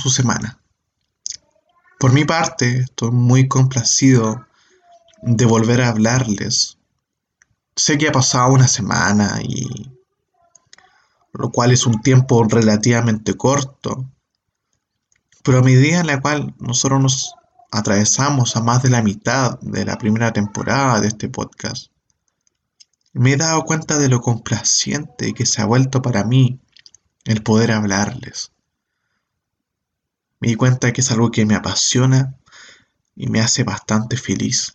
su semana? Por mi parte, estoy muy complacido de volver a hablarles. Sé que ha pasado una semana y lo cual es un tiempo relativamente corto, pero a medida en la cual nosotros nos atravesamos a más de la mitad de la primera temporada de este podcast, me he dado cuenta de lo complaciente que se ha vuelto para mí el poder hablarles. Me di cuenta que es algo que me apasiona y me hace bastante feliz.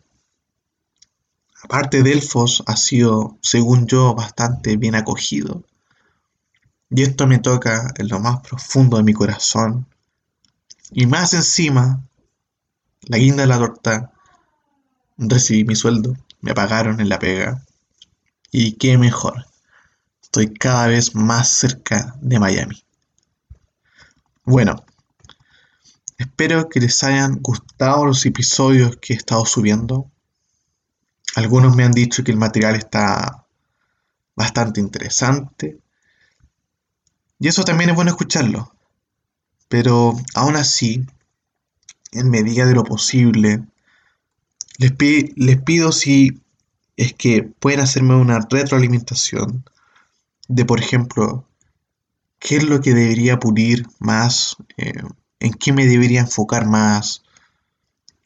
Aparte, Delfos ha sido, según yo, bastante bien acogido. Y esto me toca en lo más profundo de mi corazón. Y más encima, la guinda de la torta, recibí mi sueldo, me pagaron en la pega. Y qué mejor, estoy cada vez más cerca de Miami. Bueno, espero que les hayan gustado los episodios que he estado subiendo. Algunos me han dicho que el material está bastante interesante. Y eso también es bueno escucharlo. Pero aún así, en medida de lo posible, les, pido si es que pueden hacerme una retroalimentación de, por ejemplo, qué es lo que debería pulir más, eh, en qué me debería enfocar más,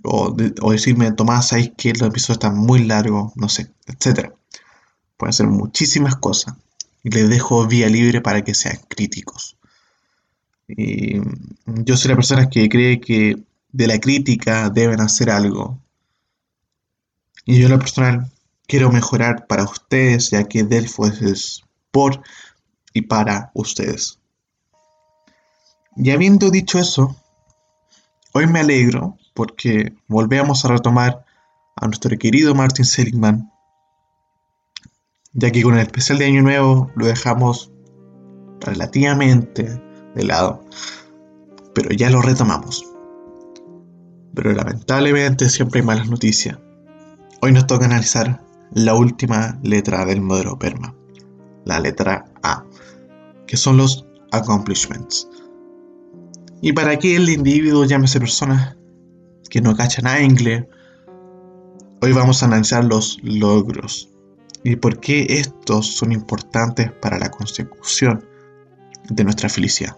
o, decirme, Tomás, ¿sabes que los episodios están muy largos? No sé, etc. Pueden ser muchísimas cosas. Y les dejo vía libre para que sean críticos. Y yo soy la persona que cree que de la crítica deben hacer algo. Y yo en lo personal quiero mejorar para ustedes, ya que Delfos es por y para ustedes. Y habiendo dicho eso, hoy me alegro porque volvemos a retomar a nuestro querido Martin Seligman, ya que con el especial de Año Nuevo lo dejamos relativamente de lado, pero ya lo retomamos. Pero lamentablemente siempre hay malas noticias. Hoy nos toca analizar la última letra del modelo PERMA, la letra A, que son los accomplishments. Y para que el individuo llámese persona que no cacha nada inglés, hoy vamos a analizar los logros y por qué estos son importantes para la consecución de nuestra felicidad.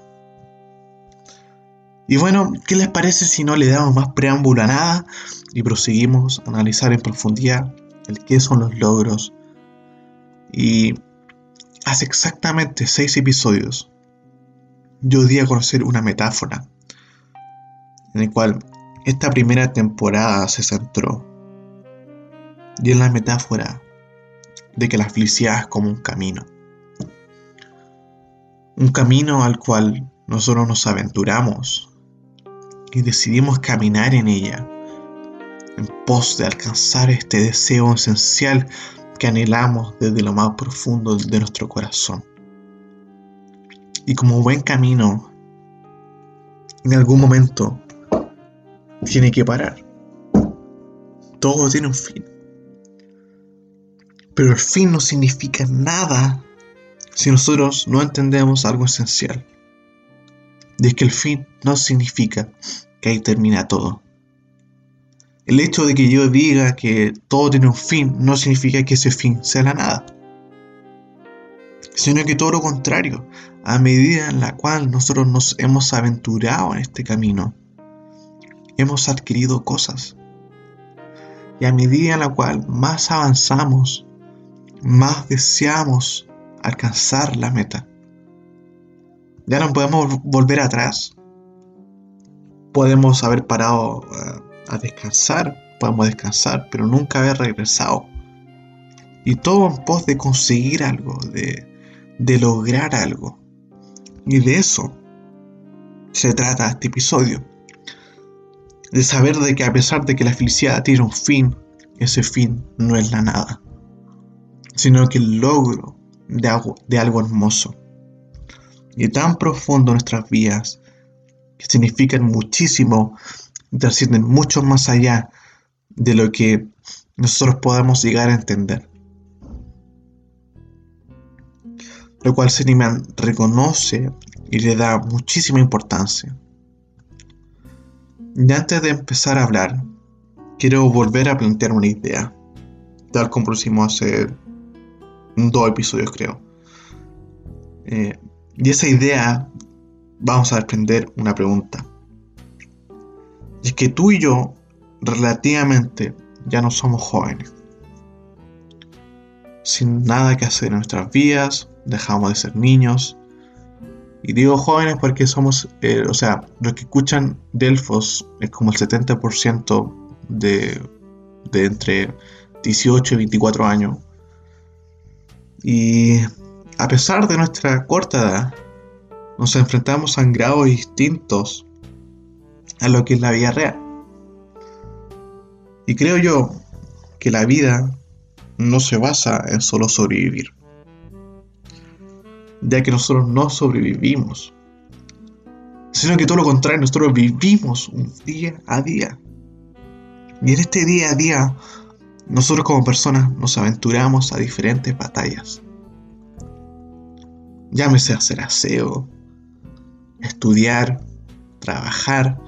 Y bueno, ¿qué les parece si no le damos más preámbulo a nada y proseguimos a analizar en profundidad el qué son los logros? Y hace exactamente seis episodios yo di a conocer una metáfora en el cual esta primera temporada se centró y en la metáfora de que la felicidad es como un camino. Un camino al cual nosotros nos aventuramos y decidimos caminar en ella en pos de alcanzar este deseo esencial que anhelamos desde lo más profundo de nuestro corazón. Y como buen camino, en algún momento tiene que parar. Todo tiene un fin. Pero el fin no significa nada si nosotros no entendemos algo esencial. De que el fin no significa que ahí termina todo. El hecho de que yo diga que todo tiene un fin no significa que ese fin sea la nada. Sino que todo lo contrario, a medida en la cual nosotros nos hemos aventurado en este camino, hemos adquirido cosas. Y a medida en la cual más avanzamos, más deseamos alcanzar la meta. Ya no podemos volver atrás. Podemos haber parado eh, a descansar, podemos descansar, pero nunca haber regresado. Y todo en pos de conseguir algo, de, de lograr algo. Y de eso se trata este episodio de saber de que a pesar de que la felicidad tiene un fin, ese fin no es la nada, sino que el logro de algo, de algo hermoso y tan profundo nuestras vidas, que significan muchísimo trascienden mucho más allá de lo que nosotros podamos llegar a entender. Lo cual Seniman reconoce y le da muchísima importancia. Y antes de empezar a hablar, quiero volver a plantear una idea, tal como lo hicimos hace dos episodios creo. Eh, y esa idea vamos a desprender una pregunta. Y es que tú y yo relativamente ya no somos jóvenes. Sin nada que hacer en nuestras vidas, dejamos de ser niños. Y digo jóvenes porque somos, eh, o sea, los que escuchan Delfos es como el 70% de, de entre 18 y 24 años. Y a pesar de nuestra corta edad, nos enfrentamos a grados distintos a lo que es la vida real. Y creo yo que la vida no se basa en solo sobrevivir, ya que nosotros no sobrevivimos, sino que todo lo contrario, nosotros vivimos un día a día. Y en este día a día, nosotros como personas nos aventuramos a diferentes batallas. Llámese hacer aseo, estudiar, trabajar,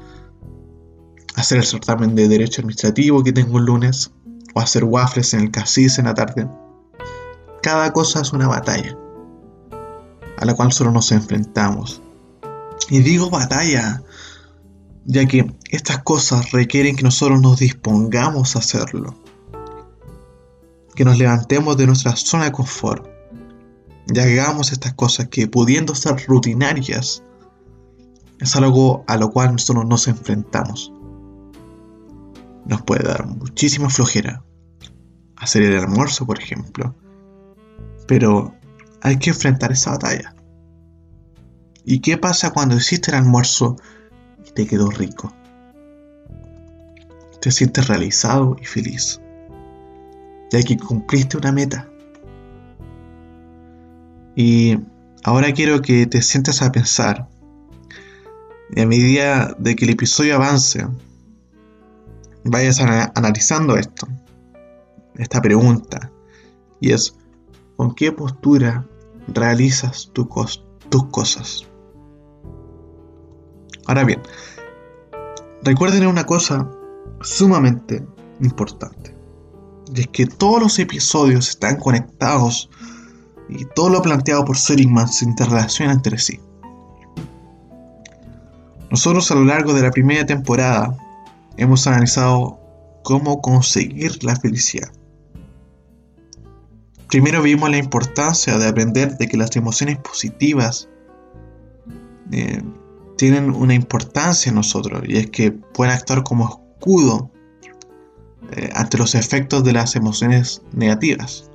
hacer el certamen de Derecho Administrativo que tengo el lunes, o hacer waffles en el casis en la tarde. Cada cosa es una batalla, a la cual solo nos enfrentamos. Y digo batalla, ya que estas cosas requieren que nosotros nos dispongamos a hacerlo. Que nos levantemos de nuestra zona de confort. Y hagamos estas cosas que pudiendo ser rutinarias, es algo a lo cual nosotros nos enfrentamos nos puede dar muchísima flojera. Hacer el almuerzo, por ejemplo. Pero hay que enfrentar esa batalla. ¿Y qué pasa cuando hiciste el almuerzo y te quedó rico? Te sientes realizado y feliz. Ya que cumpliste una meta. Y ahora quiero que te sientes a pensar. Y a medida de que el episodio avance, vayas analizando esto, esta pregunta, y es, ¿con qué postura realizas tus cosas? Ahora bien, recuerden una cosa sumamente importante, y es que todos los episodios están conectados y todo lo planteado por Seligman se interrelaciona entre sí. Nosotros a lo largo de la primera temporada hemos analizado cómo conseguir la felicidad. Primero vimos la importancia de aprender de que las emociones positivas eh, tienen una importancia en nosotros y es que pueden actuar como escudo eh, ante los efectos de las emociones negativas.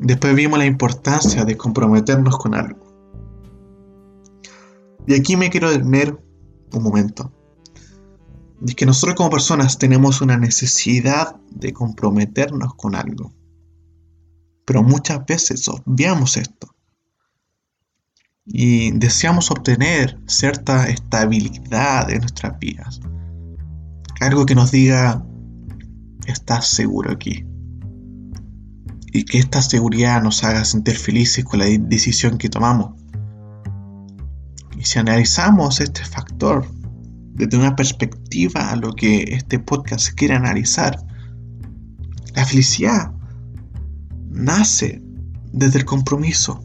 Después vimos la importancia de comprometernos con algo. Y aquí me quiero detener un momento es que nosotros como personas tenemos una necesidad de comprometernos con algo. Pero muchas veces obviamos esto. Y deseamos obtener cierta estabilidad en nuestras vidas. Algo que nos diga, estás seguro aquí. Y que esta seguridad nos haga sentir felices con la decisión que tomamos. Y si analizamos este factor, desde una perspectiva a lo que este podcast quiere analizar. La felicidad nace desde el compromiso,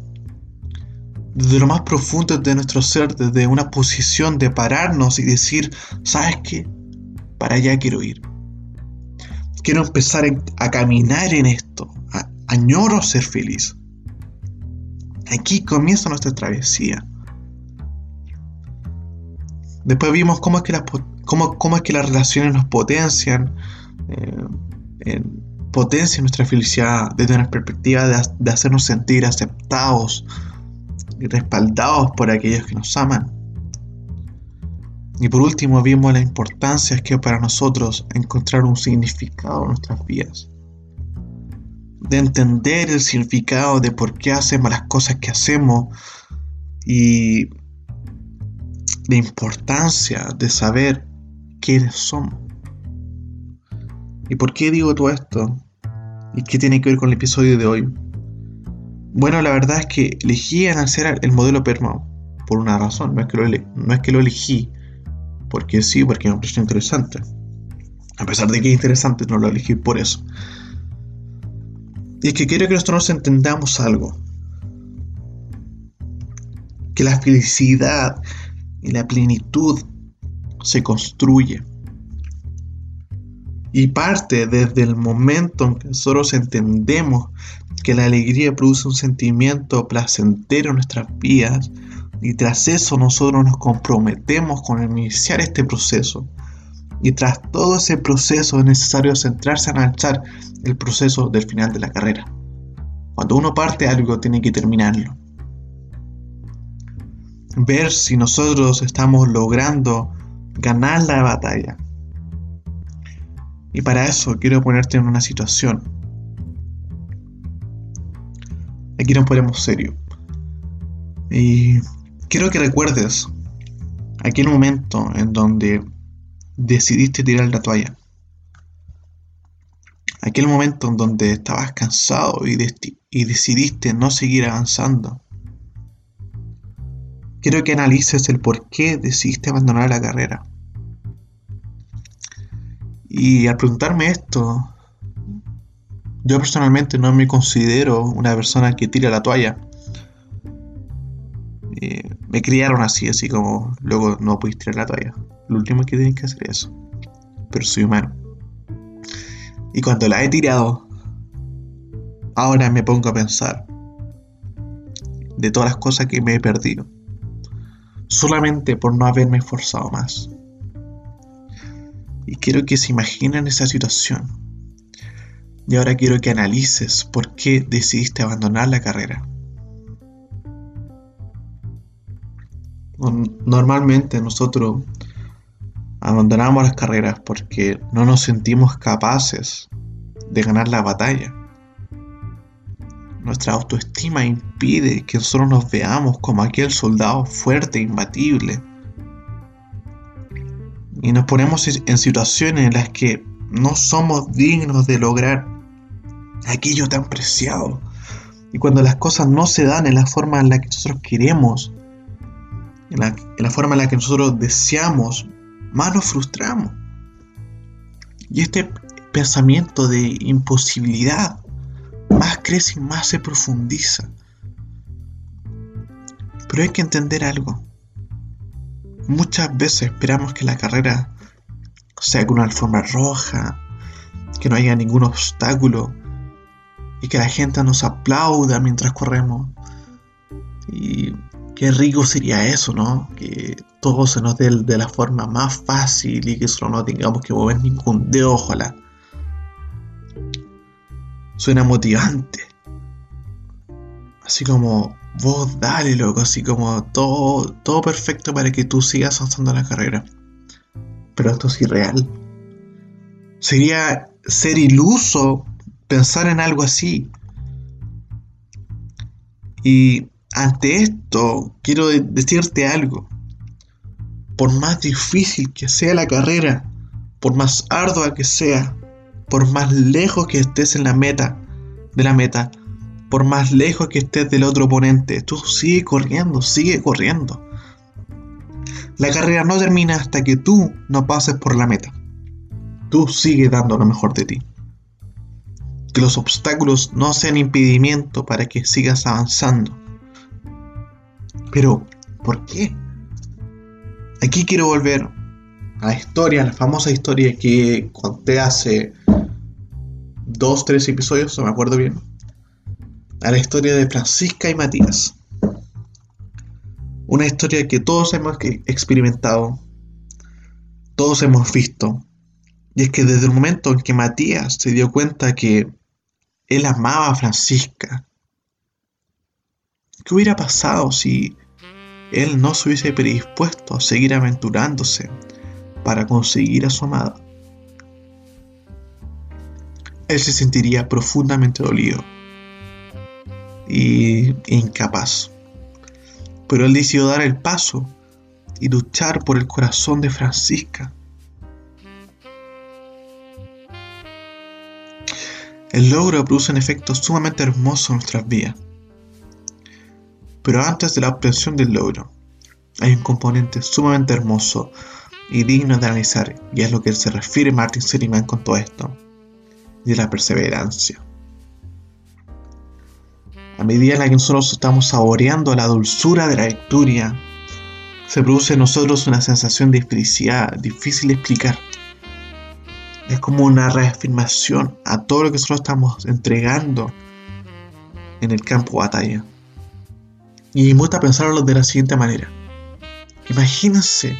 desde lo más profundo de nuestro ser, desde una posición de pararnos y decir, ¿sabes qué? Para allá quiero ir. Quiero empezar a caminar en esto. añoro ser feliz. Aquí comienza nuestra travesía. Después vimos cómo es que las, cómo, es que las relaciones nos potencian, eh, potencian nuestra felicidad desde una perspectiva de, de hacernos sentir aceptados y respaldados por aquellos que nos aman. Y por último vimos la importancia que para nosotros encontrar un significado en nuestras vidas. De entender el significado de por qué hacemos las cosas que hacemos y la importancia de saber quiénes somos. ¿Y por qué digo todo esto? ¿Y qué tiene que ver con el episodio de hoy? Bueno, la verdad es que elegí hacer el modelo PERMA por una razón, no es que lo, no es que lo elegí porque sí, porque me pareció interesante. A pesar de que es interesante, no lo elegí por eso. Y es que quiero que nosotros entendamos algo. Que la felicidad y la plenitud se construye. Y parte desde el momento en que nosotros entendemos que la alegría produce un sentimiento placentero en nuestras vidas y tras eso nosotros nos comprometemos con iniciar este proceso. Y tras todo ese proceso es necesario centrarse en analizar el proceso del final de la carrera. Cuando uno parte algo tiene que terminarlo. Ver si nosotros estamos logrando ganar la batalla. Y para eso quiero ponerte en una situación. Aquí nos ponemos serio. Y quiero que recuerdes aquel momento en donde decidiste tirar la toalla. Aquel momento en donde estabas cansado y, y decidiste no seguir avanzando. Quiero que analices el por qué decidiste abandonar la carrera. Y al preguntarme esto, yo personalmente no me considero una persona que tira la toalla. Eh, me criaron así, así como luego no puedes tirar la toalla. Lo último que tienen que hacer es eso. Pero soy humano. Y cuando la he tirado, ahora me pongo a pensar de todas las cosas que me he perdido. Solamente por no haberme esforzado más. Y quiero que se imaginen esa situación. Y ahora quiero que analices por qué decidiste abandonar la carrera. Normalmente nosotros abandonamos las carreras porque no nos sentimos capaces de ganar la batalla. Nuestra autoestima impide que nosotros nos veamos como aquel soldado fuerte imbatible. Y nos ponemos en situaciones en las que no somos dignos de lograr aquello tan preciado. Y cuando las cosas no se dan en la forma en la que nosotros queremos, en la, forma en la que nosotros deseamos, más nos frustramos. Y este pensamiento de imposibilidad más crece y más se profundiza. Pero hay que entender algo. Muchas veces esperamos que la carrera sea con una alfombra roja, que no haya ningún obstáculo y que la gente nos aplauda mientras corremos. Y Qué rico sería eso, ¿no? Que todo se nos dé de la forma más fácil y que solo no tengamos que mover ningún dedo, ojalá. Suena motivante. Así como, vos dale, loco, así como todo, todo perfecto para que tú sigas avanzando la carrera. Pero esto es irreal. Sería ser iluso pensar en algo así. Y ante esto, quiero decirte algo. Por más difícil que sea la carrera, por más ardua que sea, por más lejos que estés en la meta, de la meta, por más lejos que estés del otro oponente, tú sigue corriendo, sigue corriendo. La carrera no termina hasta que tú no pases por la meta. Tú sigue dando lo mejor de ti. Que los obstáculos no sean impedimento para que sigas avanzando. Pero, ¿por qué? Aquí quiero volver a la historia, a la famosa historia que conté hace dos, tres episodios, no me acuerdo bien. A la historia de Francisca y Matías. Una historia que todos hemos experimentado, todos hemos visto. Y es que desde el momento en que Matías se dio cuenta que él amaba a Francisca, ¿Qué hubiera pasado si él no se hubiese predispuesto a seguir aventurándose para conseguir a su amada? Él se sentiría profundamente dolido y incapaz. Pero él decidió dar el paso y luchar por el corazón de Francisca. El logro produce un efecto sumamente hermoso en nuestras vidas Pero antes de la obtención del logro, hay un componente sumamente hermoso y digno de analizar, y es lo que se refiere Martin Seligman con todo esto, y la perseverancia. A medida en la que nosotros estamos saboreando la dulzura de la victoria, se produce en nosotros una sensación de felicidad difícil de explicar. Es como una reafirmación a todo lo que nosotros estamos entregando en el campo de batalla. Y me gusta pensarlo de la siguiente manera. Imagínense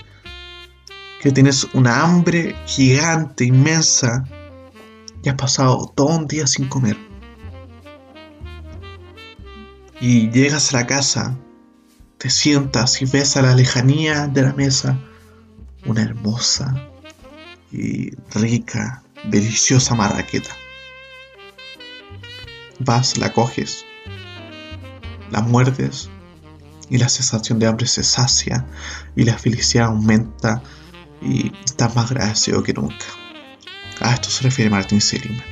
que tienes una hambre gigante, inmensa, y has pasado todo un día sin comer. Y llegas a la casa, te sientas y ves a la lejanía de la mesa una hermosa y rica, deliciosa marraqueta. Vas, la coges, la muerdes y la sensación de hambre se sacia y la felicidad aumenta y estás más agradecido que nunca. A esto se refiere Martin Seligman.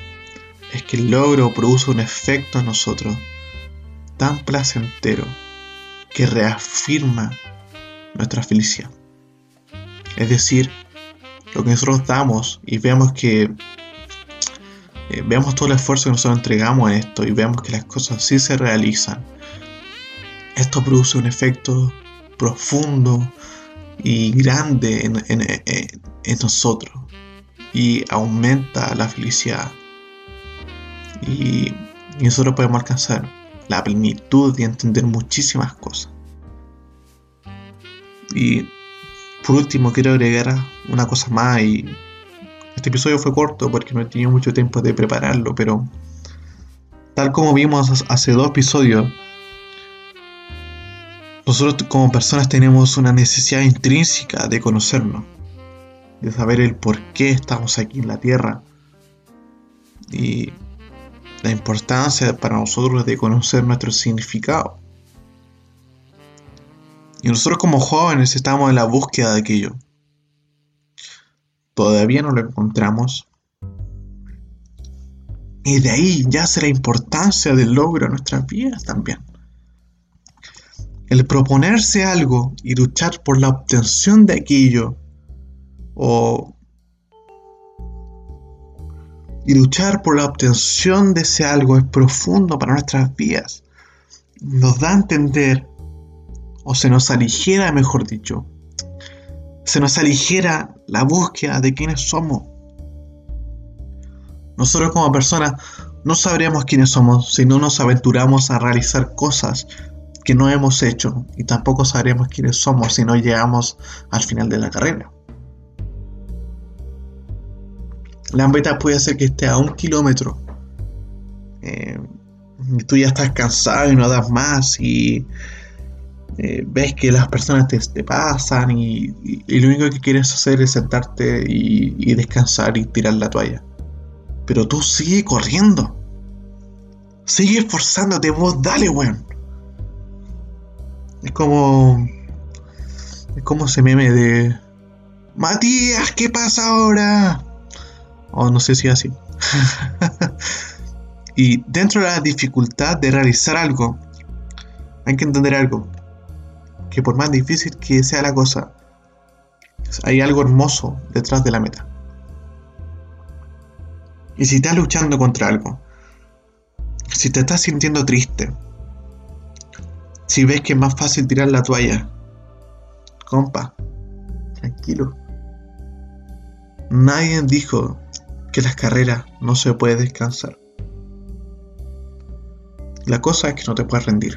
Es que el logro produce un efecto en nosotros tan placentero que reafirma nuestra felicidad. Es decir, lo que nosotros damos y vemos que eh, vemos todo el esfuerzo que nosotros entregamos en esto y vemos que las cosas sí se realizan. Esto produce un efecto profundo y grande en, nosotros y aumenta la felicidad. Y, y nosotros podemos alcanzar la plenitud y entender muchísimas cosas. Y por último quiero agregar una cosa más y este episodio fue corto porque no he tenido mucho tiempo de prepararlo, pero tal como vimos hace dos episodios, nosotros como personas tenemos una necesidad intrínseca de conocernos, de saber el por qué estamos aquí en la Tierra y la importancia para nosotros de conocer nuestro significado. Y nosotros como jóvenes estamos en la búsqueda de aquello. Todavía no lo encontramos. Y de ahí yace la importancia del logro en nuestras vidas también. El proponerse algo y luchar por la obtención de aquello o y luchar por la obtención de ese algo es profundo para nuestras vidas. Nos da a entender, o se nos aligera, mejor dicho, se nos aligera la búsqueda de quiénes somos. Nosotros como personas no sabremos quiénes somos si no nos aventuramos a realizar cosas que no hemos hecho y tampoco sabremos quiénes somos si no llegamos al final de la carrera. La meta puede ser que esté a un kilómetro. Eh, tú ya estás cansado y no das más y eh, ves que las personas te, pasan y, lo único que quieres hacer es sentarte y, descansar y tirar la toalla. Pero tú sigue corriendo. Sigue esforzándote, vos dale, weón. Es como. Es como ese meme de. Matías, ¿qué pasa ahora? O no sé si así. y dentro de la dificultad de realizar algo, hay que entender algo. Que por más difícil que sea la cosa, hay algo hermoso detrás de la meta. Y si estás luchando contra algo, si te estás sintiendo triste, si ves que es más fácil tirar la toalla, compa, tranquilo. Nadie dijo que las carreras no se puede descansar. La cosa es que no te puedes rendir.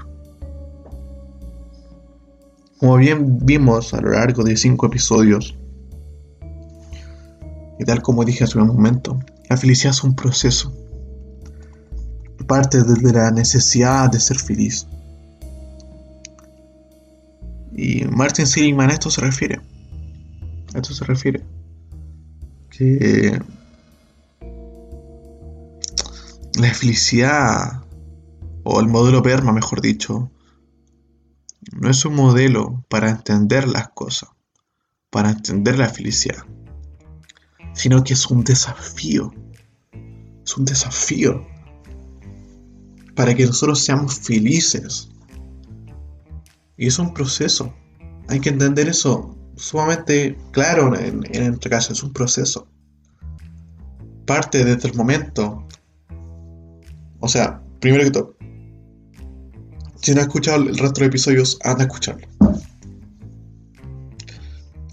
Como bien vimos a lo largo de cinco episodios, y tal como dije hace un momento, la felicidad es un proceso. Parte desde la necesidad de ser feliz. Y Martin Seligman a esto se refiere. A esto se refiere. Que la felicidad, o el modelo PERMA, mejor dicho, no es un modelo para entender las cosas, para entender la felicidad, sino que es un desafío. Es un desafío para que nosotros seamos felices. Y es un proceso. Hay que entender eso sumamente claro en, en nuestra. Es un proceso. Parte desde el momento. O sea, primero que todo. Si no has escuchado el resto de episodios, anda a escucharlo.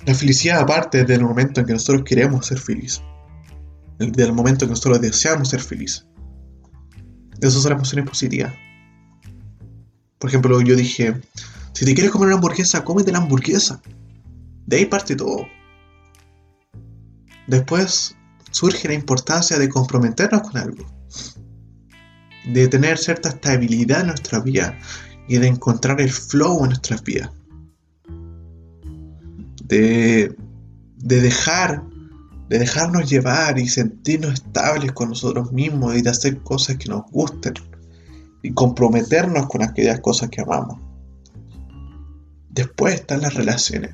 La felicidad aparte del momento en que nosotros queremos ser felices. Del momento en que nosotros deseamos ser felices. Esas son las emociones positivas. Por ejemplo, yo dije, si te quieres comer una hamburguesa, cómete la hamburguesa. De ahí parte todo. Después surge la importancia de comprometernos con algo. De tener cierta estabilidad en nuestra vida y de encontrar el flow en nuestras vidas. De, de dejar de dejarnos llevar y sentirnos estables con nosotros mismos y de hacer cosas que nos gusten y comprometernos con aquellas cosas que amamos. Después están las relaciones.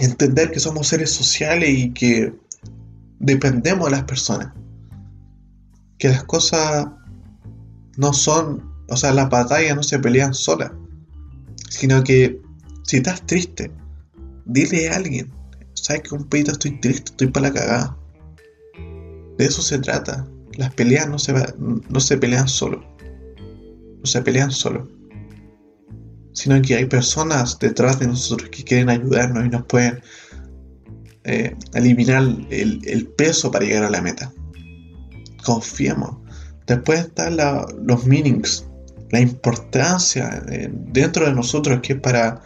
Entender que somos seres sociales y que dependemos de las personas. Que las cosas no son, o sea, las batallas no se pelean solas. Sino que si estás triste, dile a alguien, sabes que un pedito estoy triste, estoy para la cagada. De eso se trata. Las peleas no se, no se pelean solo. No se pelean solo. Sino que hay personas detrás de nosotros que quieren ayudarnos y nos pueden eh, eliminar el, el, peso para llegar a la meta. Confiemos. Después están los meanings, la importancia eh, dentro de nosotros que es para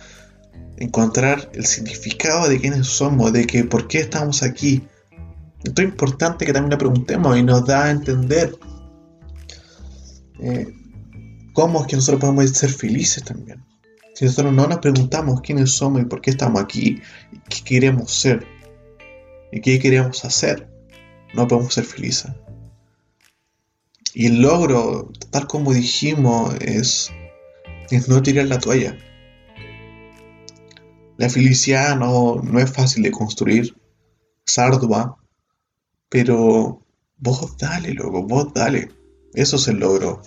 encontrar el significado de quiénes somos, de que por qué estamos aquí. Esto es importante que también le preguntemos y nos da a entender eh, cómo es que nosotros podemos ser felices también. Si nosotros no nos preguntamos quiénes somos y por qué estamos aquí, qué queremos ser y qué queremos hacer, no podemos ser felices. Y el logro, tal como dijimos, es, no tirar la toalla. La felicidad no, no es fácil de construir, es ardua, pero vos dale, loco, vos dale. Eso es el logro.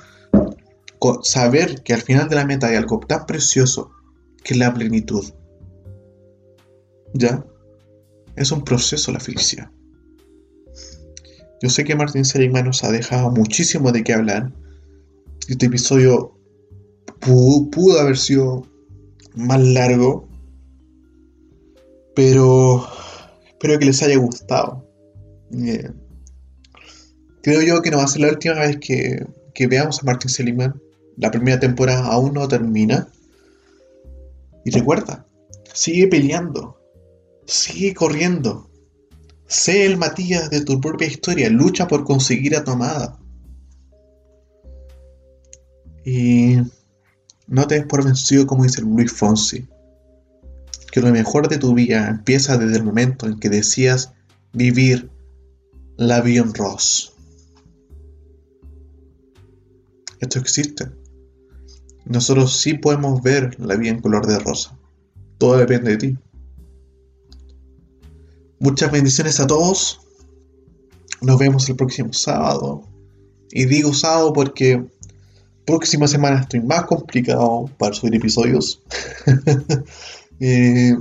Saber que al final de la meta hay algo tan precioso que la plenitud. ¿Ya? Es un proceso la felicidad. Yo sé que Martín Seligman nos ha dejado muchísimo de qué hablar. Este episodio pudo haber sido más largo, pero espero que les haya gustado. Eh, creo yo que no va a ser la última vez que, que veamos a Martin Seligman. La primera temporada aún no termina. Y recuerda, sigue peleando, sigue corriendo. Sé el Matías de tu propia historia, lucha por conseguir a tu amada. Y no te des por vencido como dice Luis Fonsi que lo mejor de tu vida empieza desde el momento en que decías vivir la vida en Ross. Esto existe. Nosotros sí podemos ver la vida en color de rosa. Todo depende de ti. Muchas bendiciones a todos. Nos vemos el próximo sábado. Y digo sábado porque próxima semana estoy más complicado para subir episodios. Eh,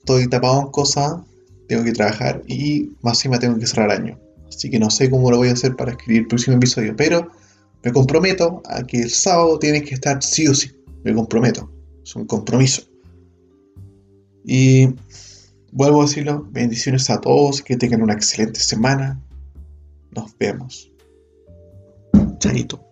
estoy tapado en cosas, tengo que trabajar y más encima tengo que cerrar año. Así que no sé cómo lo voy a hacer para escribir el próximo episodio, pero me comprometo a que el sábado tiene que estar sí o sí. Me comprometo. Es un compromiso. Y vuelvo a decirlo, bendiciones a todos, que tengan una excelente semana. Nos vemos. Chaito.